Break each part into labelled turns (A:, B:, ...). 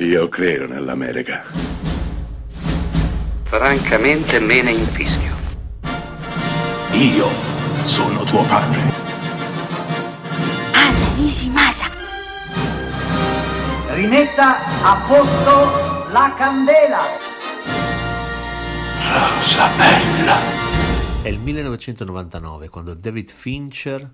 A: Io credo nell'America.
B: Francamente me ne infischio.
C: Io sono tuo padre.
D: Anna Nishimasa.
E: Rimetta a posto la candela.
C: Rosa bella.
F: È il 1999 quando David Fincher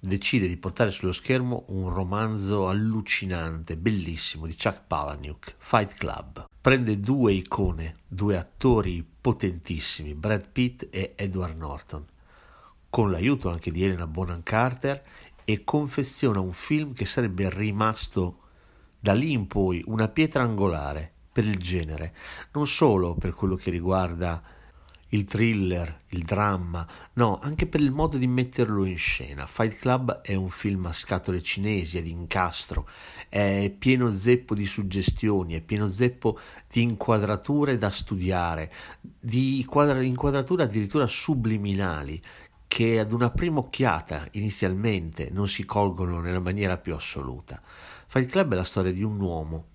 F: decide di portare sullo schermo un romanzo allucinante, bellissimo, di Chuck Palahniuk, Fight Club. Prende due icone, due attori potentissimi, Brad Pitt e Edward Norton, con l'aiuto anche di Elena Bonham Carter e confeziona un film che sarebbe rimasto da lì in poi una pietra angolare per il genere, non solo per quello che riguarda il thriller, il dramma, no, anche per il modo di metterlo in scena. Fight Club è un film a scatole cinesi, di incastro, è pieno zeppo di suggestioni, è pieno zeppo di inquadrature da studiare, di inquadrature addirittura subliminali che ad una prima occhiata inizialmente non si colgono nella maniera più assoluta. Fight Club è la storia di un uomo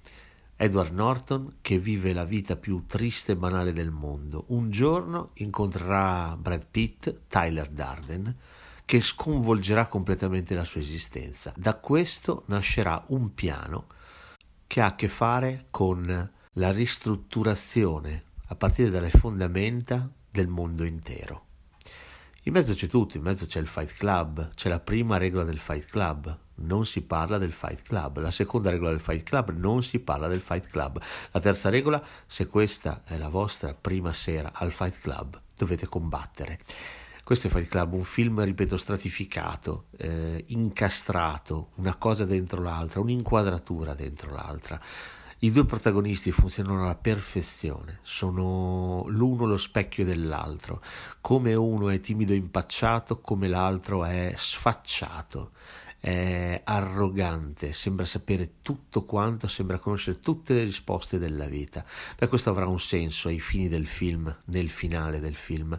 F: Edward Norton che vive la vita più triste e banale del mondo. Un giorno incontrerà Brad Pitt, Tyler Darden, che sconvolgerà completamente la sua esistenza. Da questo nascerà un piano che ha a che fare con la ristrutturazione a partire dalle fondamenta del mondo intero. In mezzo c'è tutto, in mezzo c'è il Fight Club, c'è la prima regola del Fight Club, non si parla del Fight Club, la seconda regola del Fight Club, non si parla del Fight Club, la terza regola, se questa è la vostra prima sera al Fight Club, dovete combattere. Questo è Fight Club, un film, ripeto, stratificato, eh, incastrato, una cosa dentro l'altra, un'inquadratura dentro l'altra. I due protagonisti funzionano alla perfezione, sono l'uno lo specchio dell'altro, come uno è timido e impacciato, come l'altro è sfacciato, è arrogante, sembra sapere tutto quanto, sembra conoscere tutte le risposte della vita. Beh, questo avrà un senso ai fini del film, nel finale del film.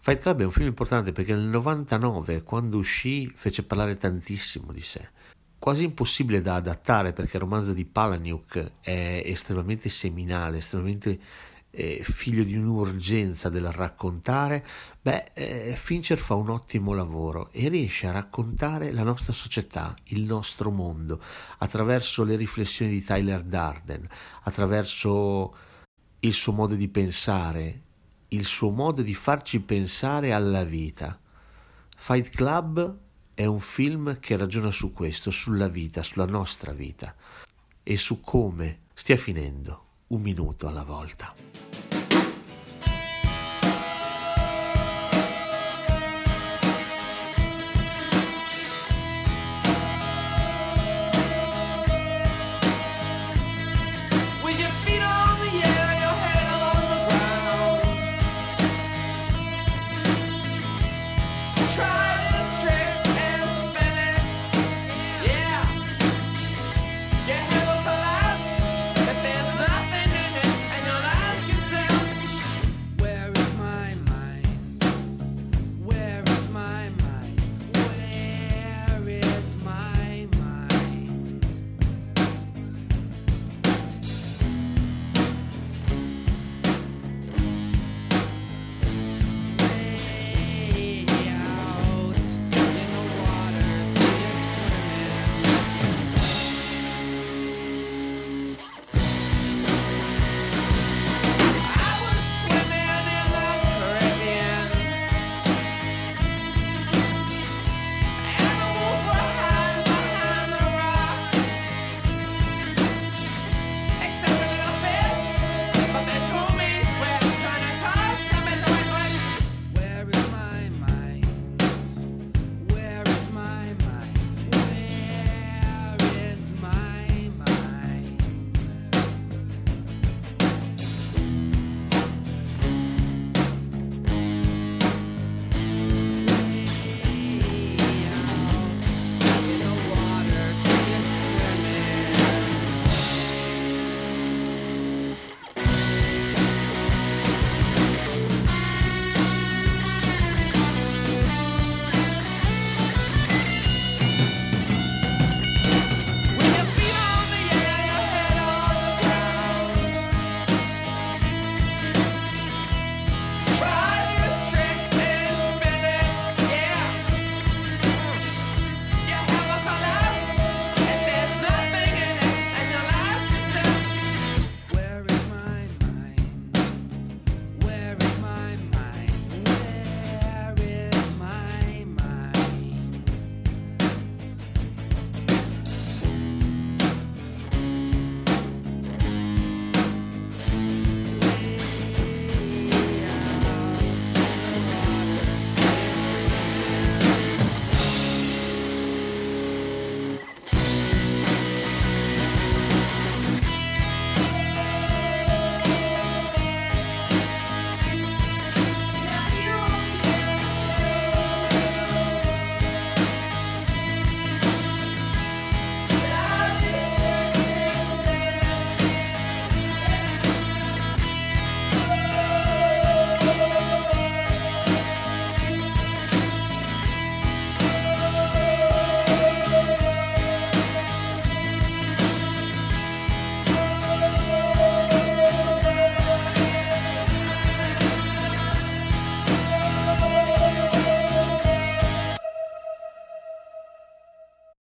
F: Fight Club è un film importante perché nel 99, quando uscì, fece parlare tantissimo di sé quasi impossibile da adattare perché il romanzo di Palahniuk è estremamente seminale, estremamente eh, figlio di un'urgenza del raccontare, beh, eh, Fincher fa un ottimo lavoro e riesce a raccontare la nostra società, il nostro mondo, attraverso le riflessioni di Tyler Darden, attraverso il suo modo di pensare, il suo modo di farci pensare alla vita. Fight Club è un film che ragiona su questo, sulla vita, sulla nostra vita e su come stia finendo un minuto alla volta.